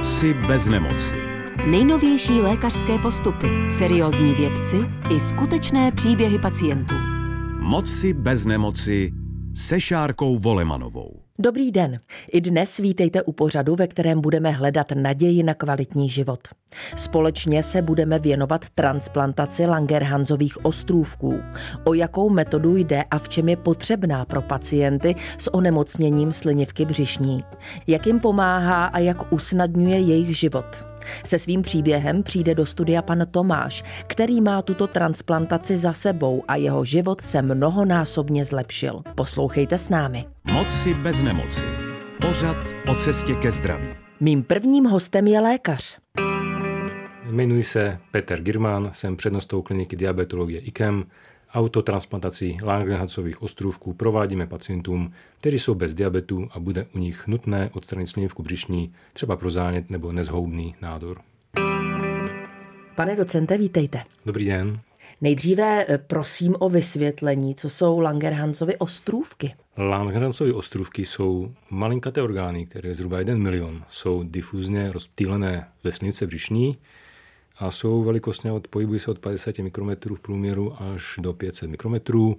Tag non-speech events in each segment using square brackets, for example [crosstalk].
Moci bez nemoci. Nejnovější lékařské postupy, seriózní vědci i skutečné příběhy pacientů. Moci bez nemoci se Šárkou Volemanovou. Dobrý den. I dnes vítejte u pořadu, ve kterém budeme hledat naději na kvalitní život. Společně se budeme věnovat transplantaci Langerhansových ostrůvků. O jakou metodu jde a v čem je potřebná pro pacienty s onemocněním slinivky břišní. Jak jim pomáhá a jak usnadňuje jejich život. Se svým příběhem přijde do studia pan Tomáš, který má tuto transplantaci za sebou a jeho život se mnohonásobně zlepšil. Poslouchejte s námi. Moci bez nemoci. Pořad o cestě ke zdraví. Mým prvním hostem je lékař. Jmenuji se Peter Girman, jsem přednostou kliniky diabetologie IKEM. Autotransplantaci Langerhansových ostrůvků provádíme pacientům, kteří jsou bez diabetu a bude u nich nutné odstranit slinivku břišní, třeba pro zánět nebo nezhoubný nádor. Pane docente, vítejte. Dobrý den. Nejdříve eh, prosím o vysvětlení, co jsou Langerhansovy ostrůvky. Langerhansovy ostrůvky jsou malinkaté orgány, které zhruba 1 milion jsou difuzně rozptýlené ve slinice břišní a jsou velikostně od, pohybují se od 50 mikrometrů v průměru až do 500 mikrometrů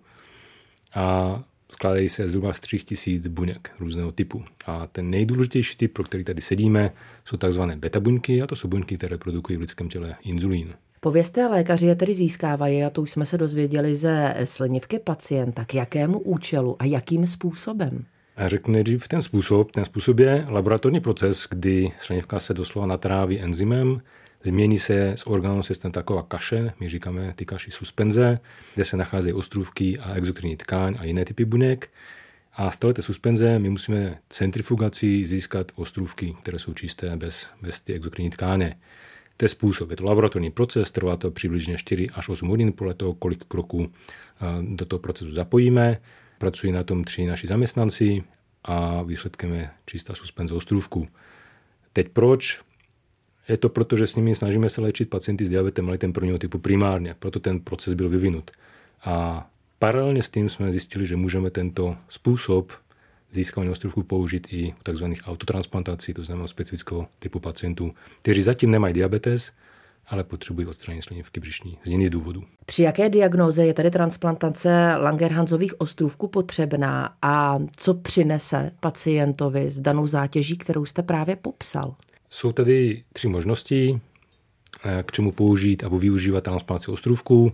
a skládají se zhruba z 3000 buněk různého typu. A ten nejdůležitější typ, pro který tady sedíme, jsou takzvané beta buňky a to jsou buňky, které produkují v lidském těle inzulín. Povězte, lékaři je tedy získávají, a to už jsme se dozvěděli ze slinivky pacienta, k jakému účelu a jakým způsobem? A řeknu nejdřív ten způsob. Ten způsob je laboratorní proces, kdy slinivka se doslova natráví enzymem, změní se z orgánu systém taková kaše, my říkáme ty kaši suspenze, kde se nacházejí ostrůvky a exokrinní tkáň a jiné typy buněk. A z této suspenze my musíme centrifugací získat ostrůvky, které jsou čisté bez, bez ty exokrinní tkáně. To je způsob. Je to laboratorní proces, trvá to přibližně 4 až 8 hodin podle toho, kolik kroků do toho procesu zapojíme. Pracují na tom tři naši zaměstnanci a výsledkem je čistá suspenze ostrůvku. Teď proč? Je to proto, že s nimi snažíme se léčit pacienty s diabetem mellitus prvního typu primárně, proto ten proces byl vyvinut. A paralelně s tím jsme zjistili, že můžeme tento způsob získávání ostrůvků použít i u tzv. autotransplantací, to znamená specifického typu pacientů, kteří zatím nemají diabetes, ale potřebují odstranit slinivky břišní z jiných důvodů. Při jaké diagnoze je tedy transplantace Langerhansových ostrůvků potřebná a co přinese pacientovi s danou zátěží, kterou jste právě popsal? Jsou tady tři možnosti, eh, k čemu použít nebo využívat transplantaci ostrůvků.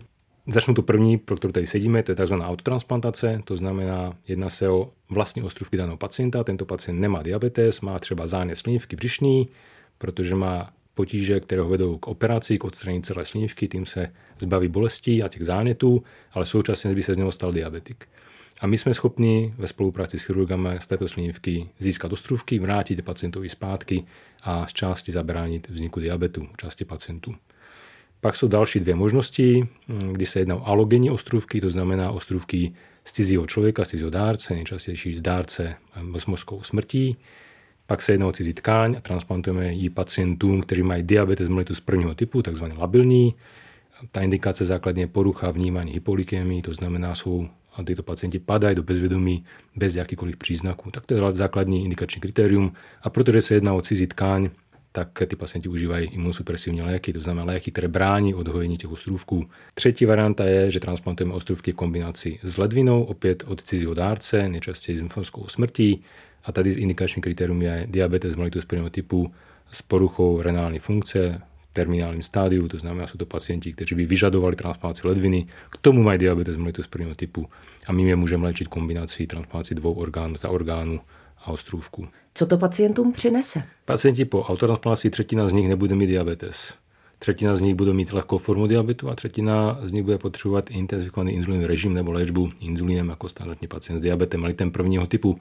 Začnu to první, pro kterou tady sedíme, to je tzv. autotransplantace, to znamená, jedná se o vlastní ostrůvky daného pacienta. Tento pacient nemá diabetes, má třeba zánět slinivky břišní, protože má potíže, které ho vedou k operaci, k odstranění celé slinivky, tím se zbaví bolestí a těch zánětů, ale současně by se z něho stal diabetik. A my jsme schopni ve spolupráci s chirurgami z této slinivky získat ostrůvky, vrátit pacientovi zpátky a z části zabránit vzniku diabetu u části pacientů. Pak jsou další dvě možnosti, kdy se jedná o alogenní ostrůvky, to znamená ostrůvky z cizího člověka, z cizího dárce, nejčastější z dárce s mozkovou smrtí. Pak se jedná o cizí tkáň a transplantujeme ji pacientům, kteří mají diabetes mellitus prvního typu, takzvaný labilní. Ta indikace základně je porucha vnímání hypolykémii, to znamená, jsou a tyto pacienti padají do bezvědomí bez jakýkoliv příznaků. Tak to je základní indikační kritérium. A protože se jedná o cizí tkáň, tak ty pacienti užívají imunosupresivní léky, to znamená léky, které brání odhojení těch ostrůvků. Třetí varianta je, že transplantujeme ostrůvky v kombinaci s ledvinou, opět od cizího dárce, nejčastěji s infonskou smrtí. A tady indikační kritérium je diabetes mellitus prvního typu s poruchou renální funkce, terminálním stádiu, to znamená, jsou to pacienti, kteří by vyžadovali transplantaci ledviny, k tomu mají diabetes mellitus prvního typu a my je můžeme léčit kombinací transplantací dvou orgánů, za orgánů a ostrůvku. Co to pacientům přinese? Pacienti po autotransplantaci třetina z nich nebude mít diabetes. Třetina z nich bude mít lehkou formu diabetu a třetina z nich bude potřebovat intenzifikovaný inzulinový režim nebo léčbu inzulinem jako standardní pacient s diabetem mellitem prvního typu.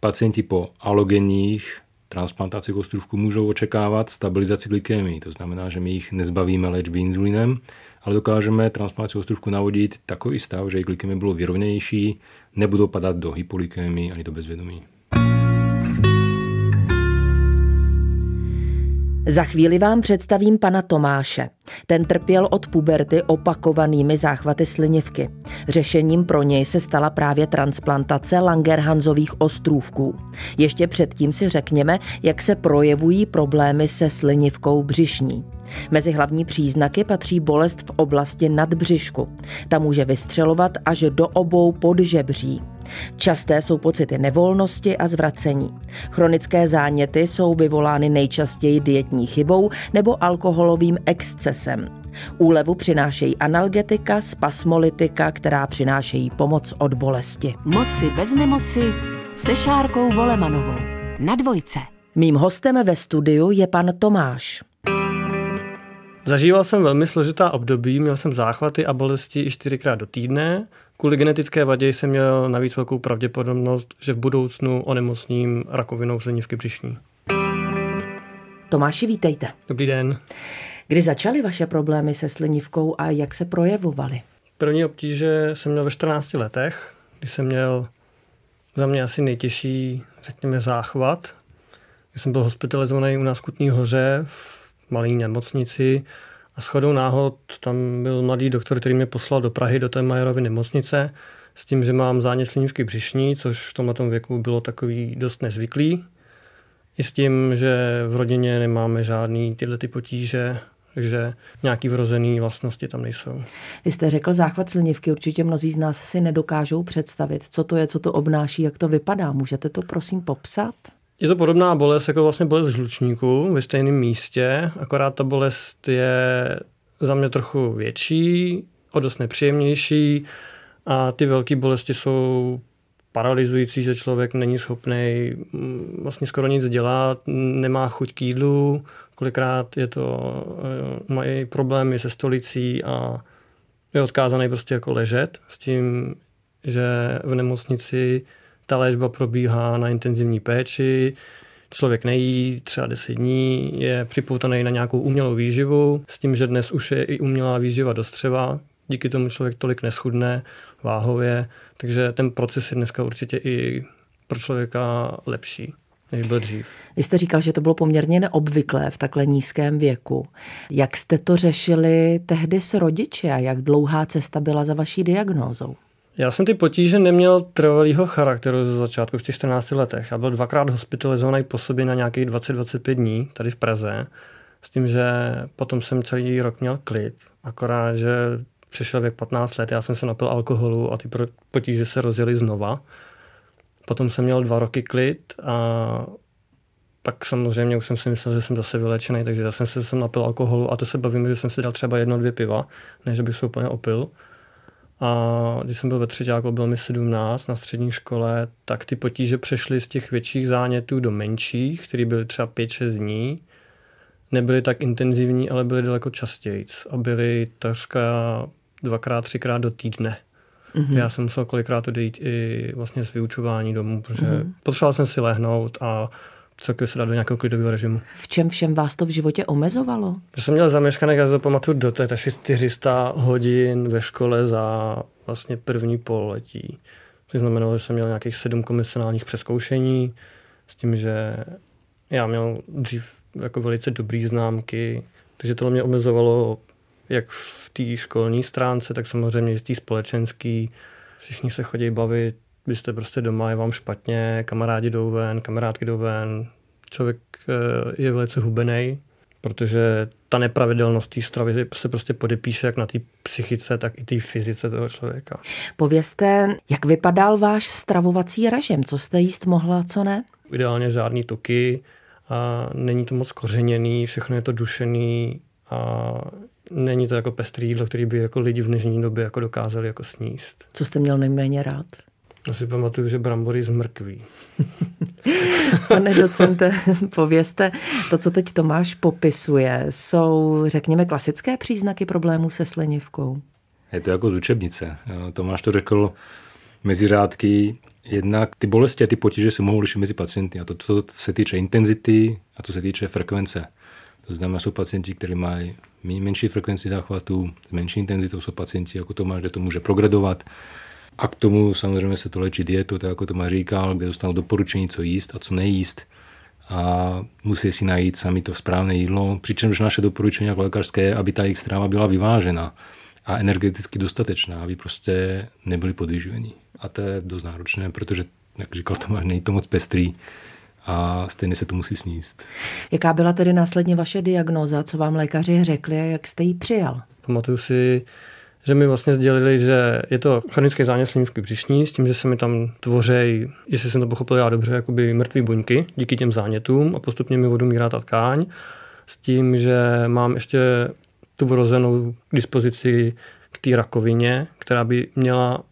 Pacienti po alogenních transplantaci kostružku můžou očekávat stabilizaci glykémii. To znamená, že my jich nezbavíme léčby inzulinem, ale dokážeme transplantaci kostružku navodit takový stav, že jejich glykémie bylo vyrovnější, nebudou padat do hypolykémii, ani do bezvědomí. Za chvíli vám představím pana Tomáše. Ten trpěl od puberty opakovanými záchvaty slinivky. Řešením pro něj se stala právě transplantace Langerhansových ostrůvků. Ještě předtím si řekněme, jak se projevují problémy se slinivkou břišní. Mezi hlavní příznaky patří bolest v oblasti nadbřišku. Ta může vystřelovat až do obou podžebří. Časté jsou pocity nevolnosti a zvracení. Chronické záněty jsou vyvolány nejčastěji dietní chybou nebo alkoholovým excesem. Úlevu přinášejí analgetika, spasmolitika, která přinášejí pomoc od bolesti. Moci bez nemoci se Šárkou Volemanovou. Na dvojce. Mým hostem ve studiu je pan Tomáš. Zažíval jsem velmi složitá období, měl jsem záchvaty a bolesti i čtyřikrát do týdne. Kvůli genetické vadě jsem měl navíc velkou pravděpodobnost, že v budoucnu onemocním rakovinou slinivky břišní. Tomáši, vítejte. Dobrý den. Kdy začaly vaše problémy se slinivkou a jak se projevovaly? První obtíže jsem měl ve 14 letech, kdy jsem měl za mě asi nejtěžší, řekněme, záchvat. Kdy jsem byl hospitalizovaný u nás v Kutní hoře v malé nemocnici a shodou náhod tam byl mladý doktor, který mě poslal do Prahy, do té Majerovy nemocnice, s tím, že mám zánět slinivky břišní, což v tomhle věku bylo takový dost nezvyklý. I s tím, že v rodině nemáme žádný tyhle ty potíže, takže nějaký vrozený vlastnosti tam nejsou. Vy jste řekl záchvat slinivky, určitě mnozí z nás si nedokážou představit, co to je, co to obnáší, jak to vypadá. Můžete to prosím popsat? Je to podobná bolest jako vlastně bolest žlučníku ve stejném místě, akorát ta bolest je za mě trochu větší, o dost nepříjemnější a ty velké bolesti jsou paralyzující, že člověk není schopný mm, vlastně skoro nic dělat, nemá chuť k jídlu, kolikrát je to, eh, mají problémy se stolicí a je odkázaný prostě jako ležet s tím, že v nemocnici ta léčba probíhá na intenzivní péči, člověk nejí třeba 10 dní, je připoutaný na nějakou umělou výživu, s tím, že dnes už je i umělá výživa do střeva, díky tomu člověk tolik neschudne váhově, takže ten proces je dneska určitě i pro člověka lepší než byl dřív. Vy jste říkal, že to bylo poměrně neobvyklé v takhle nízkém věku. Jak jste to řešili tehdy s rodiči a jak dlouhá cesta byla za vaší diagnózou? Já jsem ty potíže neměl trvalého charakteru ze začátku v těch 14 letech. Já byl dvakrát hospitalizovaný po sobě na nějakých 20-25 dní tady v Praze. S tím, že potom jsem celý rok měl klid. Akorát, že přišel věk 15 let, já jsem se napil alkoholu a ty potíže se rozjeli znova. Potom jsem měl dva roky klid a pak samozřejmě už jsem si myslel, že jsem zase vylečený, takže já jsem se jsem napil alkoholu a to se bavím, že jsem si dal třeba jedno, dvě piva, než bych se úplně opil. A když jsem byl ve třetíku, bylo mi 17 na střední škole, tak ty potíže přešly z těch větších zánětů do menších, které byly třeba 5-6 dní. Nebyly tak intenzivní, ale byly daleko častěji a byly takřka dvakrát, třikrát do týdne. Mm-hmm. Já jsem musel kolikrát odejít i vlastně z vyučování domů, protože mm-hmm. potřeboval jsem si lehnout a celkově se dát do nějakého klidového režimu. V čem všem vás to v životě omezovalo? Já jsem měl zaměstnanek, já to pamatuju do té, asi 400 hodin ve škole za vlastně první pololetí. To znamenalo, že jsem měl nějakých sedm komisionálních přeskoušení s tím, že já měl dřív jako velice dobrý známky, takže to mě omezovalo jak v té školní stránce, tak samozřejmě i v té společenské. Všichni se chodí bavit, vy jste prostě doma, je vám špatně, kamarádi jdou ven, kamarádky jdou ven, člověk eh, je velice hubený, protože ta nepravidelnost té stravy se prostě podepíše jak na té psychice, tak i té fyzice toho člověka. Povězte, jak vypadal váš stravovací režim? Co jste jíst mohla, co ne? Ideálně žádný tuky, a není to moc kořeněný, všechno je to dušený a není to jako pestrý jídlo, který by jako lidi v dnešní době jako dokázali jako sníst. Co jste měl nejméně rád? Já si pamatuju, že brambory z mrkví. [laughs] Pane docente, povězte, to, co teď Tomáš popisuje, jsou, řekněme, klasické příznaky problémů se slinivkou? Je to jako z učebnice. Tomáš to řekl mezi řádky, jednak ty bolesti a ty potíže se mohou lišit mezi pacienty. A to, co se týče intenzity a co se týče frekvence. To znamená, jsou pacienti, kteří mají menší frekvenci záchvatů, s menší intenzitou jsou pacienti, jako to má, že to může progredovat. A k tomu samozřejmě se to léčí dietu, tak jako to má říkal, kde dostanou doporučení, co jíst a co nejíst. a musí si najít sami to správné jídlo, přičemž naše doporučení jako lékařské je, aby ta jejich strava byla vyvážená a energeticky dostatečná, aby prostě nebyli podvyživení. A to je dost náročné, protože, jak říkal Tomáš, není to moc pestrý a stejně se to musí sníst. Jaká byla tedy následně vaše diagnóza, co vám lékaři řekli a jak jste ji přijal? Pamatuju si, že mi vlastně sdělili, že je to chronický zánět slinivky břišní, s tím, že se mi tam tvoří, jestli jsem to pochopil já dobře, jakoby mrtvý buňky díky těm zánětům a postupně mi odumírá ta tkáň, s tím, že mám ještě tu vrozenou dispozici k té rakovině, která by měla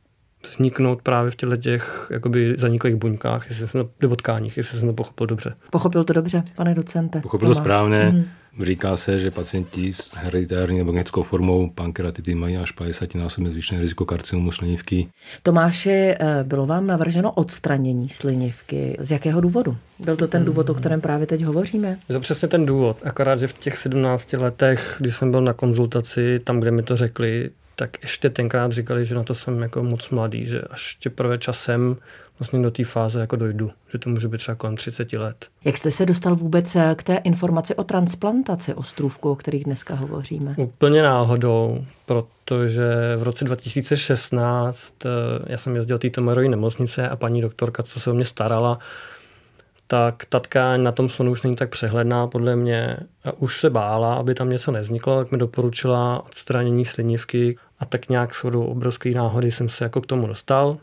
vzniknout právě v těchto těch jakoby zaniklých buňkách, jestli jsem to, nebo tkáních, jestli jsem to pochopil dobře. Pochopil to dobře, pane docente? Pochopil to správně. Mm. Říká se, že pacienti s hereditární nebo genetickou formou pankreatity mají až 50 násobně zvýšené riziko karcinomu slinivky. Tomáši, eh, bylo vám navrženo odstranění slinivky. Z jakého důvodu? Byl to ten důvod, o kterém právě teď hovoříme? Je to přesně ten důvod. Akorát, že v těch 17 letech, kdy jsem byl na konzultaci, tam, kde mi to řekli, tak ještě tenkrát říkali, že na to jsem jako moc mladý, že až teprve časem vlastně do té fáze jako dojdu, že to může být třeba kolem 30 let. Jak jste se dostal vůbec eh, k té informaci o transplantaci ostrůvku, o kterých dneska hovoříme? Úplně náhodou, protože v roce 2016 eh, já jsem jezdil té nemocnice a paní doktorka, co se o mě starala, tak ta tkáň na tom slonu už není tak přehledná podle mě a už se bála, aby tam něco nevzniklo, tak mi doporučila odstranění slinivky a tak nějak shodou obrovské náhody jsem se jako k tomu dostal.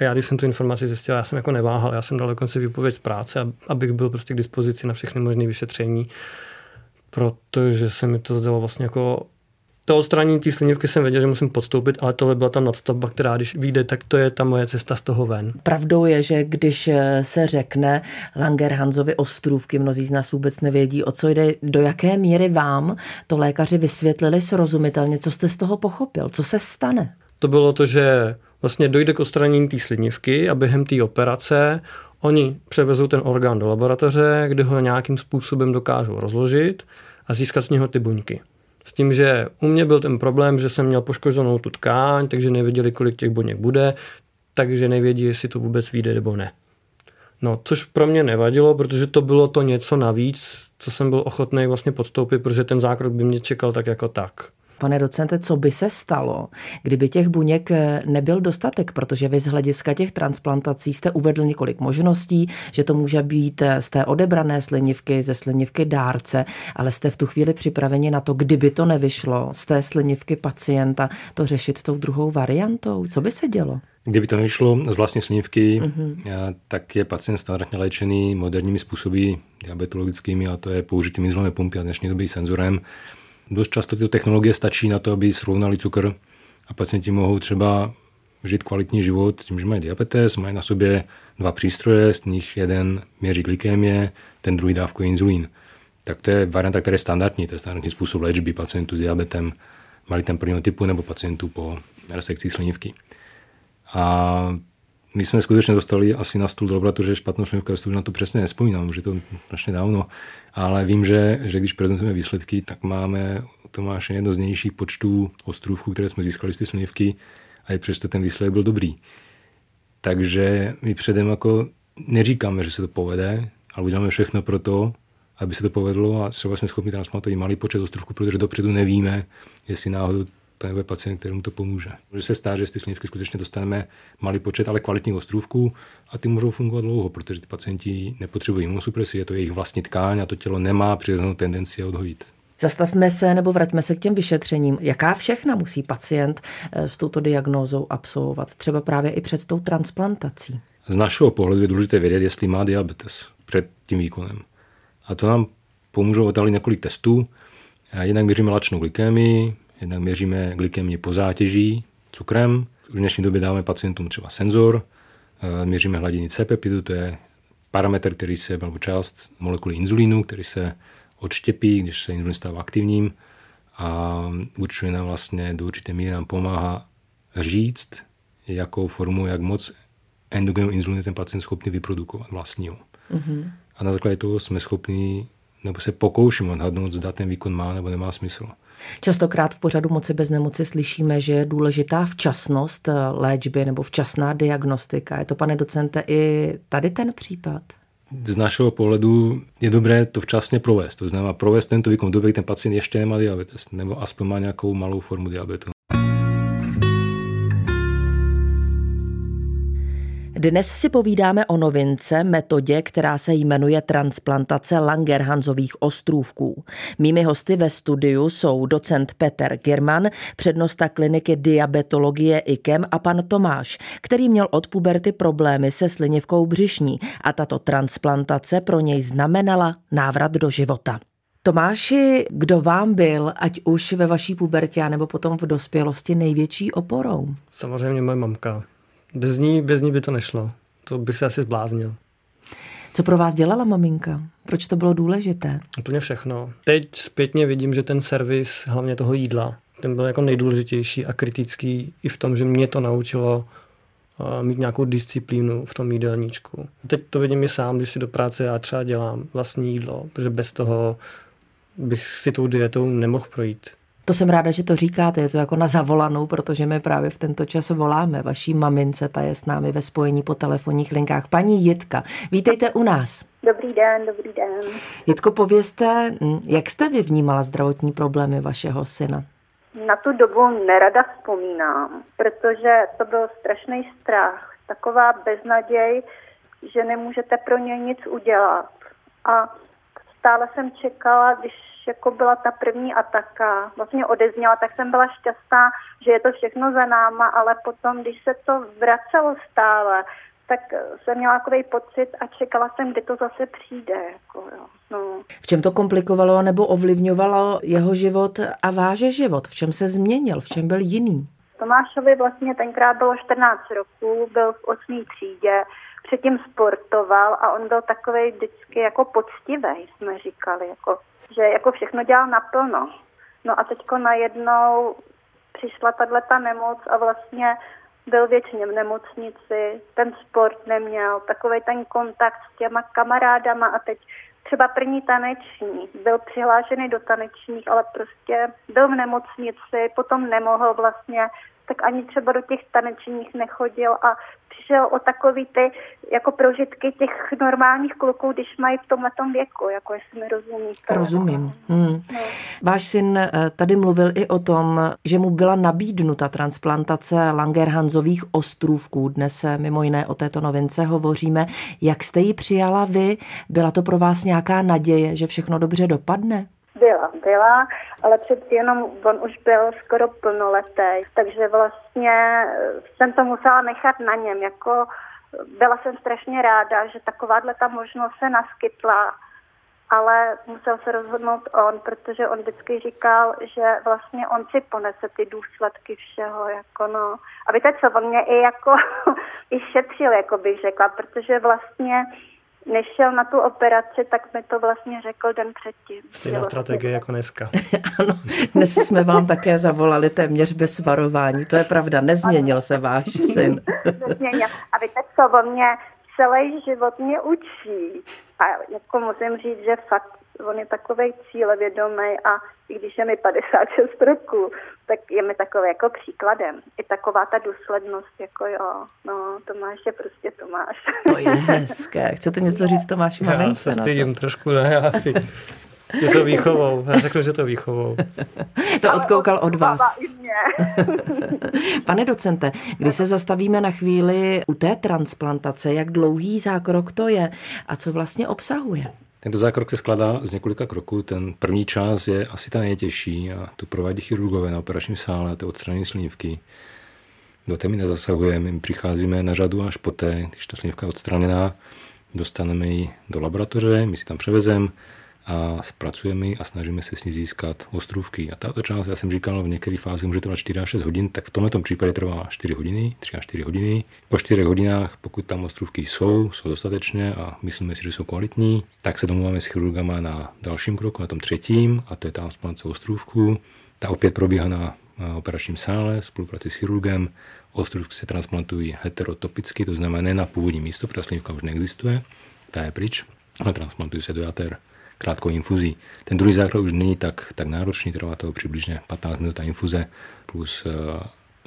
A já, když jsem tu informaci zjistil, já jsem jako neváhal, já jsem dal dokonce výpověď z práce, abych byl prostě k dispozici na všechny možné vyšetření, protože se mi to zdalo vlastně jako to odstranění té slinivky jsem věděl, že musím podstoupit, ale tohle byla ta nadstavba, která když vyjde, tak to je ta moje cesta z toho ven. Pravdou je, že když eh, se řekne Langerhanzovi ostrůvky, mnozí z nás vůbec nevědí, o co jde, do jaké míry vám to lékaři vysvětlili srozumitelně, co jste z toho pochopil, co se stane? To bylo to, že vlastně dojde k odstranění té slinivky a během té operace oni převezou ten orgán do laboratoře, kde ho nějakým způsobem dokážou rozložit a získat z něho ty buňky. S tím, že u mě byl ten problém, že jsem měl poškozenou tu tkáň, takže nevěděli, kolik těch buněk bude, takže nevědí, jestli to vůbec vyjde nebo ne. No, což pro mě nevadilo, protože to bylo to něco navíc, co jsem byl ochotný vlastně podstoupit, protože ten zákrok by mě čekal tak jako tak. Pane docente, co by se stalo, kdyby těch buněk eh, nebyl dostatek, protože vy z hlediska těch transplantací jste uvedl několik možností, že to může být eh, z té odebrané slinivky, ze slinivky dárce, ale jste v tu chvíli připraveni na to, kdyby to nevyšlo z té slinivky pacienta, to řešit tou druhou variantou. Co by se dělo? Kdyby to nevyšlo z vlastní slinivky, mm-hmm. tak je pacient standardně léčený moderními způsoby diabetologickými a to je použitím inzulínové pumpy a dnešní doby senzorem. Dost často tyto technologie stačí na to, aby srovnali cukr a pacienti mohou třeba žít kvalitní život s tím, že mají diabetes, mají na sobě dva přístroje, z nich jeden měří glykémie, ten druhý dávkuje inzulín. Tak to je varianta, která je standardní, to je standardní způsob léčby pacientů s diabetem malitem prvního typu nebo pacientů po resekci slinivky. A my jsme skutečně dostali asi na stůl do laboratoře špatnou slinivku, já na to přesně nespomínám, už je to strašně dávno, ale vím, že, že když prezentujeme výsledky, tak máme Tomáše jedno z nejnižších počtů ostrůvků, které jsme získali z té slinivky a i přesto ten výsledek byl dobrý. Takže my předem jako neříkáme, že se to povede, ale uděláme všechno pro to, aby se to povedlo a třeba jsme schopni transplantovat malý počet ostrůvků, protože dopředu nevíme, jestli náhodou to nebude pacient, kterému to pomůže. Může se stát, že z ty slinivky skutečně dostaneme malý počet, ale kvalitních ostrůvků a ty můžou fungovat dlouho, protože ty pacienti nepotřebují imunosupresi, je to jejich vlastní tkáň a to tělo nemá přirozenou tendenci je odhojit. Zastavme se nebo vraťme se k těm vyšetřením. Jaká všechna musí pacient eh, s touto diagnózou absolvovat, třeba právě i před tou transplantací? Z našeho pohledu je důležité vědět, jestli má diabetes před tím výkonem. A to nám pomůžou odhalit několik testů. Jednak měříme lačnou glykémii, Jednak měříme glykémii po zátěží cukrem. V dnešní době dáme pacientům třeba senzor, eh, měříme hladiny C-peptidu, to je parametr, který se, byl část molekuly inzulínu, který se odštěpí, když se inzulín stává aktivním a určuje nám vlastně do určité míry nám pomáhá říct, jakou formu, jak moc endogenu inzulínu ten pacient schopný vyprodukovat vlastního. Mm-hmm. A na základě toho jsme schopni, nebo se pokoušíme odhadnout, zda ten výkon má nebo nemá smysl. Častokrát v pořadu Moci bez nemoci slyšíme, že je důležitá včasnost eh, léčby nebo včasná diagnostika. Je to, pane docente, i tady ten případ? z našeho pohledu je dobré to včasně provést. To znamená provést tento výkon v době, kdy ten pacient ještě nemá diabetes, nebo aspoň má nějakou malou formu diabetu. Dnes si povídáme o novince, metodě, která se jmenuje transplantace Langerhansových ostrůvků. Mými hosty ve studiu jsou docent Peter Girman, přednosta kliniky diabetologie IKEM a pan Tomáš, který měl od puberty problémy se slinivkou břišní a tato transplantace pro něj znamenala návrat do života. Tomáši, kdo vám byl, ať už ve vaší pubertě, nebo potom v dospělosti, největší oporou? Samozřejmě moje mamka. Bez ní, bez ní by to nešlo. To bych se asi zbláznil. Co pro vás dělala maminka? Proč to bylo důležité? Úplně všechno. Teď zpětně vidím, že ten servis, hlavně toho jídla, ten byl jako nejdůležitější a kritický i v tom, že mě to naučilo mít nějakou disciplínu v tom jídelníčku. Teď to vidím i sám, když si do práce já třeba dělám vlastní jídlo, protože bez toho bych si tou dietou nemohl projít. To jsem ráda, že to říkáte, je to jako na zavolanou, protože my právě v tento čas voláme. Vaší mamince, ta je s námi ve spojení po telefonních linkách. Paní Jitka, vítejte u nás. Dobrý den, dobrý den. Jitko, povězte, hm, jak jste vy vnímala zdravotní problémy vašeho syna? Na tu dobu nerada vzpomínám, protože to byl strašný strach, taková beznaděj, že nemůžete pro něj nic udělat. A stále jsem čekala, když jako byla ta první ataka, vlastně odezněla, tak jsem byla šťastná, že je to všechno za náma, ale potom, když se to vracelo stále, tak jsem měla takový pocit a čekala jsem, kdy to zase přijde. Jako, jo. No. V čem to komplikovalo nebo ovlivňovalo jeho život a váže život? V čem se změnil? V čem byl jiný? Tomášovi vlastně tenkrát bylo 14 roků, byl v 8. třídě, předtím sportoval a on byl takový vždycky jako poctivý, jsme říkali, jako že jako všechno dělal naplno. No a teďko najednou přišla tahle ta nemoc a vlastně byl většině v nemocnici, ten sport neměl, takový ten kontakt s těma kamarádama a teď třeba první taneční, byl přihlášený do tanečních, ale prostě byl v nemocnici, potom nemohl vlastně, tak ani třeba do těch tanečních nechodil a přišel o takový ty jako prožitky těch normálních kluků, když mají v tomhle věku, jako jestli mi rozumíte. Rozumím. Hmm. No. Váš syn eh, tady mluvil i o tom, že mu byla nabídnuta transplantace Langerhansových ostrůvků. Dnes mimo jiné o této novince hovoříme. Jak jste ji přijala vy? Byla to pro vás nějaká naděje, že všechno dobře dopadne? Byla, byla, ale přeci jenom on už byl skoro plnoletý, takže vlastně eh, jsem to musela nechat na něm. Jako byla jsem strašně ráda, že takováhle ta možnost se naskytla, ale musel se rozhodnout on, protože on vždycky říkal, že vlastně on si ponese ty důsledky všeho, jako no. A víte co, on mě i jako [laughs] i šetřil, jako bych řekla, protože vlastně než šel na tu operaci, tak mi to vlastně řekl den předtím. Stejná vlastně strategie jako dneska. [laughs] ano, dnes jsme vám také zavolali téměř bez varování. To je pravda, nezměnil ano. se váš [laughs] syn. nezměnil. A víte co, on mě celý život mě učí. A jako musím říct, že fakt on je takový cílevědomý a i když je mi 56 roků, tak je mi takový jako příkladem. I taková ta důslednost, jako jo, no, Tomáš je prostě Tomáš. To je hezké. Chcete něco říct Tomáši mamince? Já se stydím trošku, ne, já asi. Je to výchovou. Já řekl, že to výchovou. [laughs] To odkoukal od vás. [laughs] Pane docente, když se zastavíme na chvíli u té transplantace, jak dlouhý zákrok to je a co vlastně obsahuje? Tento zákrok se skladá z několika kroků. Ten první část je asi ta nejtěžší a tu provádí chirurgové na operačním sále, to odstranění slinivky. Do té my nezasahujeme, my přicházíme na řadu až poté, když ta slinivka je odstraněná, dostaneme ji do laboratoře, my si tam převezeme, a zpracujeme a snažíme se s ní získat ostrůvky. A tato část, já jsem říkal, v některých fázích může trvat 4 až 6 hodin, tak v tomto případě trvá 4 hodiny, 3 až 4 hodiny. Po 4 hodinách, pokud tam ostrůvky jsou, jsou dostatečné a myslíme si, že jsou kvalitní, tak se domluváme s chirurgama na dalším kroku, na tom třetím, a to je transplantace ostrůvků. Ta opět probíhá na operačním sále, spolupráci s chirurgem. Ostrůvky se transplantují heterotopicky, to znamená ne na původní místo, protože slivka už neexistuje, ta je pryč, ale transplantují se do jater krátkou infuzí. Ten druhý zákrok už není tak, tak náročný, trvá to přibližně 15 minut infuze plus uh,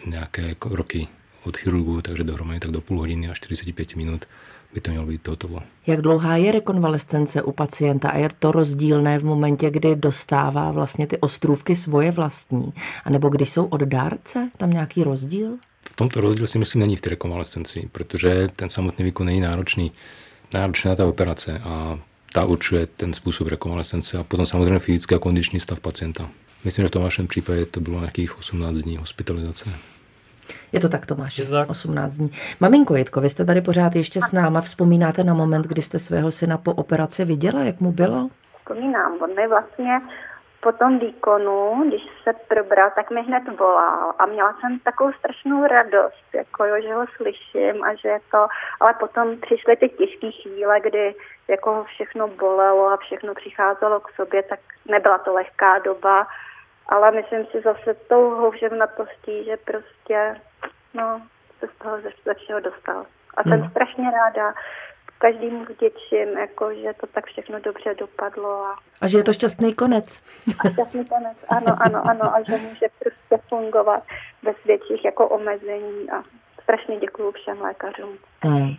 nějaké roky od chirurgu, takže dohromady tak do půl hodiny a 45 minut by to mělo být hotovo. Jak dlouhá je rekonvalescence u pacienta a je to rozdílné v momentě, kdy dostává vlastně ty ostrůvky svoje vlastní? A nebo když jsou od dárce? Tam nějaký rozdíl? V tomto rozdíl si myslím není v té rekonvalescenci, protože ten samotný výkon není náročný. Náročná ta operace a ta určuje ten způsob rekonvalescence a potom samozřejmě fyzický a kondiční stav pacienta. Myslím, že v tom vašem případě to bylo nějakých 18 dní hospitalizace. Je to tak, Tomáš, je to tak? 18 dní. Maminko Jitko, vy jste tady pořád ještě s náma. Vzpomínáte na moment, kdy jste svého syna po operaci viděla, jak mu bylo? Vzpomínám, on mi vlastně po tom výkonu, když se probral, tak mi hned volal a měla jsem takovou strašnou radost, jako jo, že ho slyším a že je to, ale potom přišly ty těžké chvíle, kdy jako všechno bolelo a všechno přicházelo k sobě, tak nebyla to lehká doba, ale myslím si zase tou houževnatostí, že prostě no, se z toho ze, všeho dostal. A jsem hmm. strašně ráda, každému vděčím, jako, že to tak všechno dobře dopadlo. A, a že je to šťastný konec. A šťastný konec, ano, ano, ano. A že může prostě fungovat bez větších jako omezení. A strašně děkuji všem lékařům. Hmm.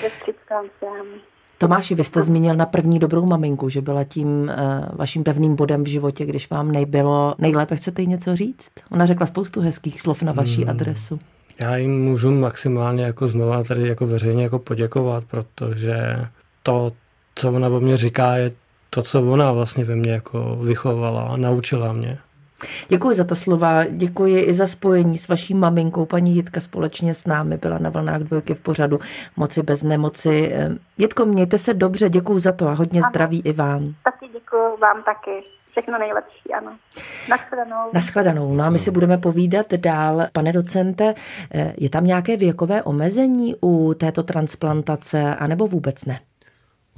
Sestřičkám všem. Tomáši, vy jste zmínil na první dobrou maminku, že byla tím uh, vaším pevným bodem v životě, když vám nejbylo nejlépe. Chcete jí něco říct? Ona řekla spoustu hezkých slov na vaší hmm. adresu. Já jim můžu maximálně jako znova tady jako veřejně jako poděkovat, protože to, co ona o mě říká, je to, co ona vlastně ve mně jako vychovala a naučila mě. Děkuji za ta slova, děkuji i za spojení s vaší maminkou. Paní Jitka společně s námi byla na vlnách dvojky v pořadu Moci bez nemoci. Jitko, mějte se dobře, děkuji za to a hodně ano. zdraví i vám. Taky děkuji vám taky. Všechno nejlepší, ano. Naschledanou. Naschledanou. No a my si budeme povídat dál. Pane docente, je tam nějaké věkové omezení u této transplantace, anebo vůbec ne?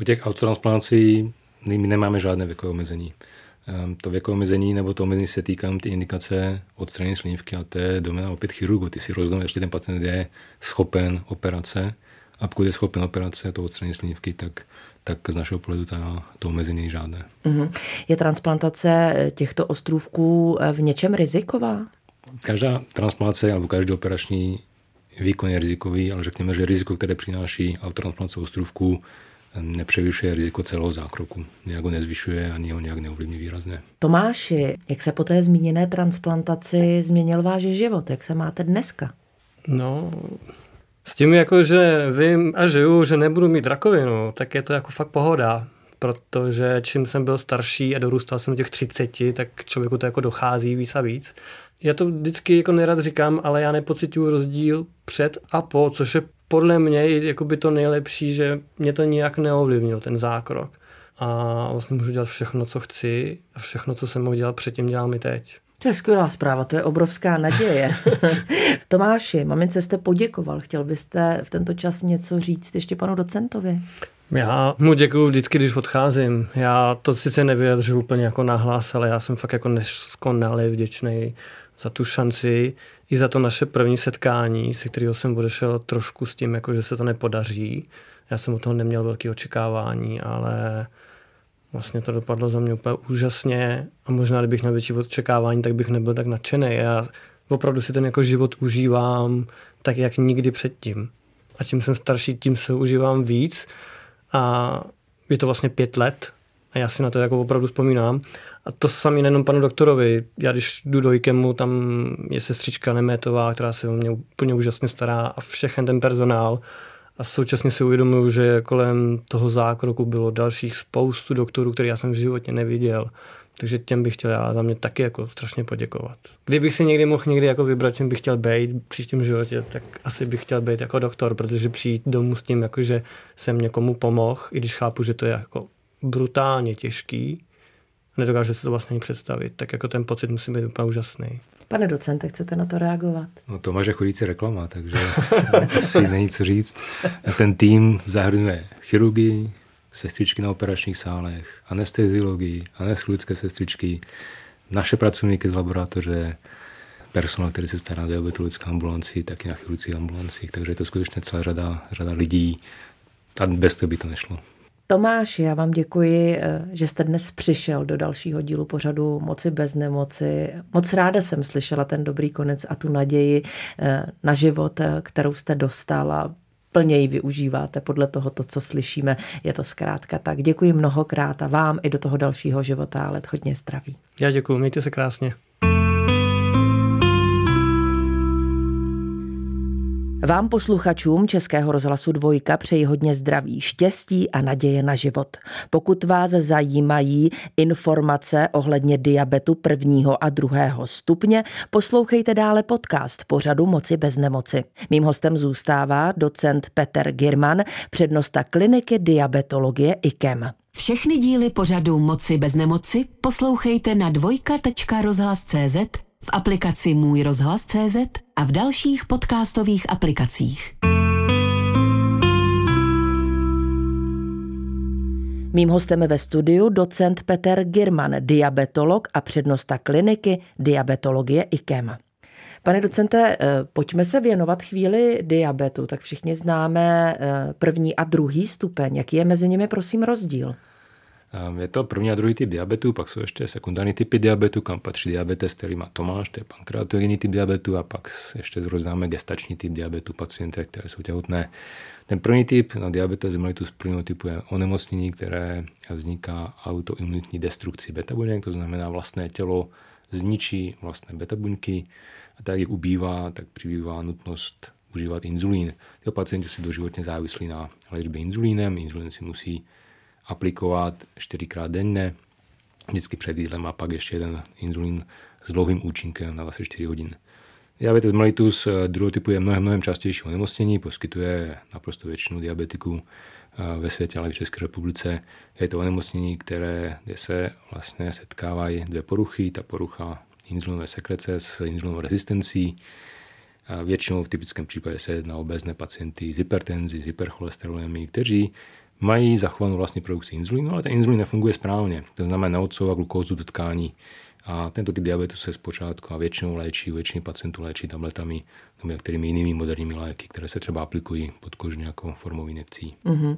U těch autotransplantací my nemáme žádné věkové omezení. Ehm, to věkové omezení nebo to omezení se týká ty indikace odstranění slinivky a to je domena opět chirurgu. Ty si rozhodnou, jestli ten pacient je schopen operace a pokud je schopen operace, to odstranění slinivky, tak, tak z našeho pohledu ta, to omezení není žádné. Mm-hmm. Je transplantace těchto ostrůvků v něčem riziková? Každá transplantace nebo každý operační výkon je rizikový, ale řekněme, že riziko, které přináší autotransplantace ostrůvků, nepřevyšuje riziko celého zákroku. Nějak ho nezvyšuje ani ho nějak neovlivní výrazně. Tomáši, jak se po té zmíněné transplantaci změnil váš život? Jak se máte dneska? No, s tím jako, že vím a žiju, že nebudu mít rakovinu, tak je to jako fakt pohoda protože čím jsem byl starší a dorůstal jsem do těch 30, tak člověku to jako dochází víc a víc. Já to vždycky jako nerad říkám, ale já nepocituju rozdíl před a po, což je podle mě jakoby to nejlepší, že mě to nijak neovlivnil, ten zákrok. A vlastně můžu dělat všechno, co chci a všechno, co jsem mohl dělat předtím, dělám i teď. To je skvělá zpráva, to je obrovská naděje. [laughs] Tomáši, mamince jste poděkoval. Chtěl byste v tento čas něco říct ještě panu docentovi? Já mu děkuji vždycky, když odcházím. Já to sice nevyjadřu úplně jako nahlas, ale já jsem fakt jako neskonalý vděčný za tu šanci i za to naše první setkání, se kterého jsem odešel trošku s tím, jako že se to nepodaří. Já jsem o toho neměl velké očekávání, ale vlastně to dopadlo za mě úplně úžasně a možná, kdybych měl větší očekávání, tak bych nebyl tak nadšený. Já opravdu si ten jako život užívám tak, jak nikdy předtím. A čím jsem starší, tím se užívám víc a je to vlastně pět let a já si na to jako opravdu vzpomínám. A to samý nejenom panu doktorovi. Já když jdu do IKEMu, tam je sestřička Nemétová, která se o mě úplně úžasně stará a všechen ten personál. A současně si uvědomuju, že kolem toho zákroku bylo dalších spoustu doktorů, který já jsem v životě neviděl. Takže těm bych chtěl já za mě taky jako strašně poděkovat. Kdybych si někdy mohl někdy jako vybrat, čím bych chtěl být v příštím životě, tak asi bych chtěl být jako doktor, protože přijít domů s tím, jako že jsem někomu pomohl, i když chápu, že to je jako brutálně těžký, nedokáže se to vlastně ani představit, tak jako ten pocit musí být úplně úžasný. Pane docente, chcete na to reagovat? No to máš chodící reklama, takže [laughs] asi není co říct. Ten tým zahrnuje chirurgii, sestřičky na operačních sálech, anesteziologii, anestetické sestřičky, naše pracovníky z laboratoře, personál, který se stará o diabetologickou ambulanci, taky na chirurgických ambulancích, takže je to skutečně celá řada, řada lidí a bez toho by to nešlo. Tomáši, já vám děkuji, eh, že jste dnes přišel do dalšího dílu pořadu Moci bez nemoci. Moc ráda jsem slyšela ten dobrý konec a tu naději eh, na život, eh, kterou jste dostal a plněji využíváte podle toho, to, co slyšíme. Je to zkrátka tak. Děkuji mnohokrát a vám i do toho dalšího života, ale hodně zdraví. Já děkuji, mějte se krásně. Vám posluchačům Českého rozhlasu Dvojka přeji hodně zdraví, štěstí a naděje na život. Pokud vás zajímají informace ohledně diabetu prvního a druhého stupně, poslouchejte dále podcast pořadu Moci bez nemoci. Mým hostem zůstává docent Peter Girman, přednosta kliniky diabetologie IKEM. Všechny díly pořadu Moci bez nemoci poslouchejte na dvojka.rozhlas.cz v aplikaci Můj rozhlas CZ a v dalších podcastových aplikacích. Mým hostem ve studiu docent Peter Girman, diabetolog a přednosta kliniky diabetologie IKEM. Pane docente, eh, pojďme se věnovat chvíli diabetu. Tak všichni známe eh, první a druhý stupeň. Jaký je mezi nimi, prosím, rozdíl? Ehm, je to první a druhý typ diabetu, pak jsou ještě sekundární typy diabetu, kam patří diabetes, který má Tomáš, to je pankreatogenní typ diabetu a pak ještě známe gestační typ diabetu pacientek, které jsou těhotné. Ten první typ na diabetes mellitus prvního typu je onemocnění, které vzniká autoimunitní destrukcí beta buněk, to znamená vlastné tělo zničí vlastné beta buňky a tak jak ubývá, tak přibývá nutnost užívat inzulín. Tyto pacienti jsou doživotně závislí na léčbě inzulínem, inzulín si musí aplikovat 4krát denně, vždycky před jídlem a pak ještě jeden inzulín s dlouhým účinkem na 24 hodin. Diabetes mellitus eh, druhého typu je mnohem, mnohem častější onemocnění, poskytuje naprosto většinu diabetiků eh, ve světě, ale v České republice. Je to onemocnění, které, kde se vlastně setkávají dvě poruchy. Ta porucha inzulinové sekrece s inzulinovou rezistencí. Většinou v typickém případě se jedná o obézné pacienty s hypertenzi, s hypercholesterolemi, kteří mají zachovanou vlastní produkci inzulínu, ale ten inzulín nefunguje správně. To znamená neodsouva glukózu do tkání. A tento typ diabetu se zpočátku a většinou léčí, většině pacientů léčí tabletami nebo některými jinými moderními léky, které se třeba aplikují podkožně jako formou injekcí. Mm-hmm.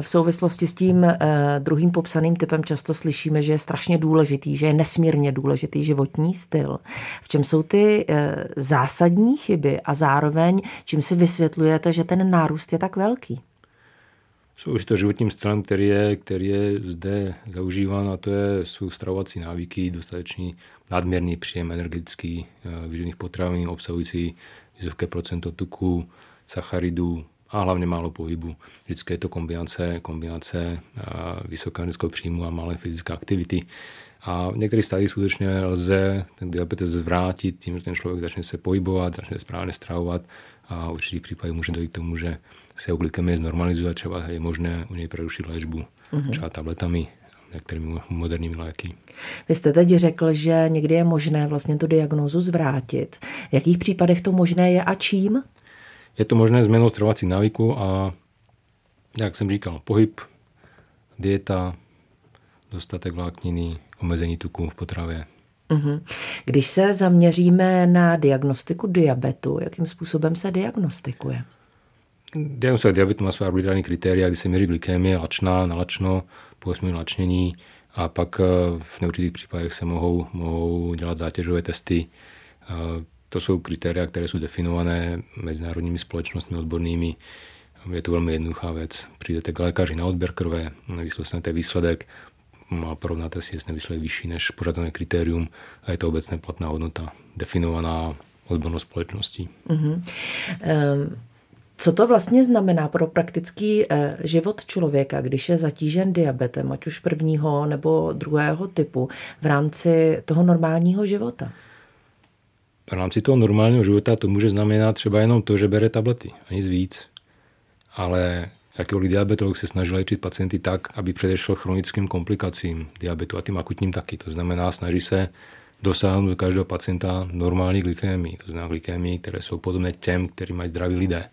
V souvislosti s tím eh, druhým popsaným typem často slyšíme, že je strašně důležitý, že je nesmírně důležitý životní styl. V čem jsou ty eh, zásadní chyby a zároveň čím si vysvětlujete, že ten nárůst je tak velký? Jsou už to životním stylem, který je, který je zde zaužíván a to je jsou stravovací návyky, dostatečný nadměrný příjem energetický eh, výživných potravin obsahující vysoké procento tuku, sacharidů a hlavně málo pohybu. Vždycky je to kombinace, kombinace eh, vysokého energetického příjmu a malé fyzické aktivity. A v některých stadiích skutečně lze ten diabetes zvrátit tím, že ten člověk začne se pohybovat, začne správně stravovat a v určitých případech může dojít k tomu, že se jeho glykemie znormalizuje, třeba je možné u něj prerušit léčbu mm-hmm. třeba tabletami, některými moderními léky. Vy jste teď řekl, že někdy je možné vlastně tu diagnózu zvrátit. V jakých případech to možné je a čím? Je to možné změnou stravovacích návyků a, jak jsem říkal, pohyb, dieta, dostatek vlákniny, omezení tuků v potravě. Mhm. Když se zaměříme na diagnostiku diabetu, jakým způsobem se diagnostikuje? Diagnostika diabetu má svá arbitrální kritéria, kdy se měří glykémie, lačná, nalačno, pojasmení lačnění a pak eh, v neurčitých případech se mohou, mohou dělat zátěžové testy. Eh, to jsou kritéria, které jsou definované mezinárodními společnostmi odbornými. Je to velmi jednoduchá věc. Přijdete k lékaři na odběr krve, vyslechnete výsledek, a porovnáte si, jestli výsledek vyšší než požadované kritérium a je to obecně platná hodnota, definovaná odbornou společností. Mm-hmm. Um... Co to vlastně znamená pro praktický eh, život člověka, když je zatížen diabetem, ať už prvního nebo druhého typu, v rámci toho normálního života? V rámci toho normálního života to může znamenat třeba jenom to, že bere tablety a nic víc. Ale jakýkoliv diabetolog se snaží léčit pacienty tak, aby předešel chronickým komplikacím diabetu a tím akutním taky. To znamená, snaží se dosáhnout do každého pacienta normální glykémii, to znamená glykémii, které jsou podobné těm, který mají zdraví lidé.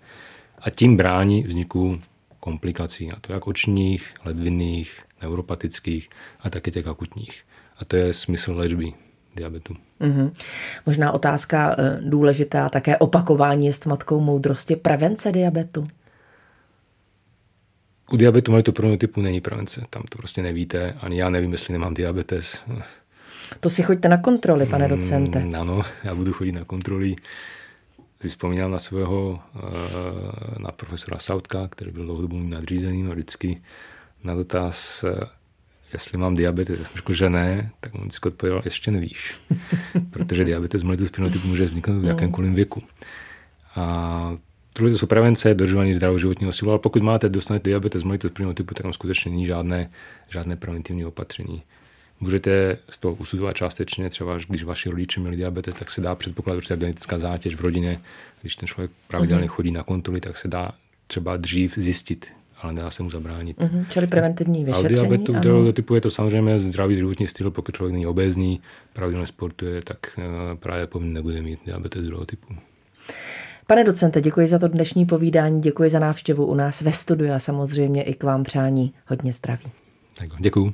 A tím brání vzniku komplikací, a to jak očních, ledvinných, neuropatických a také těch akutních. A to je smysl léčby diabetu. Mm-hmm. Možná otázka eh, důležitá, také opakování je s matkou moudrosti, prevence diabetu. U diabetu mají to prvního typu není prevence. Tam to prostě nevíte. Ani já nevím, jestli nemám diabetes. To si choďte na kontroly, pane mm, docente. Mm, ano, já budu chodit na kontroly. Si vzpomínám na svého, eh, na profesora Sautka, který byl dlouhodobou nadřízeným a vždycky na dotaz, eh, jestli mám diabetes, jsem řekl, že ne, tak on vždycky odpověděl, ještě nevíš, [laughs] protože diabetes mellitus typu může vzniknout v jakémkoliv věku. A tohle jsou prevence, dodržování zdravého životního stylu, ale pokud máte dostanete diabetes mellitus typu, tak tam skutečně není žádné, žádné preventivní opatření. Můžete z toho usuzovat částečně, třeba když vaši rodiče měli diabetes, tak se dá předpokládat určitá genetická zátěž v rodině. Když ten člověk pravidelně mm-hmm. chodí na kontroly, tak se dá třeba dřív zjistit, ale nedá se mu zabránit. Mm-hmm, čili preventivní vyšetření. A diabetu ano. typu je to samozřejmě zdravý životní styl, pokud člověk není obézní, pravidelně sportuje, tak eh, právě nebude mít diabetes druhého typu. Pane docente, děkuji za to dnešní povídání, děkuji za návštěvu u nás ve studiu a samozřejmě i k vám přání hodně zdraví. Tak, děkuji.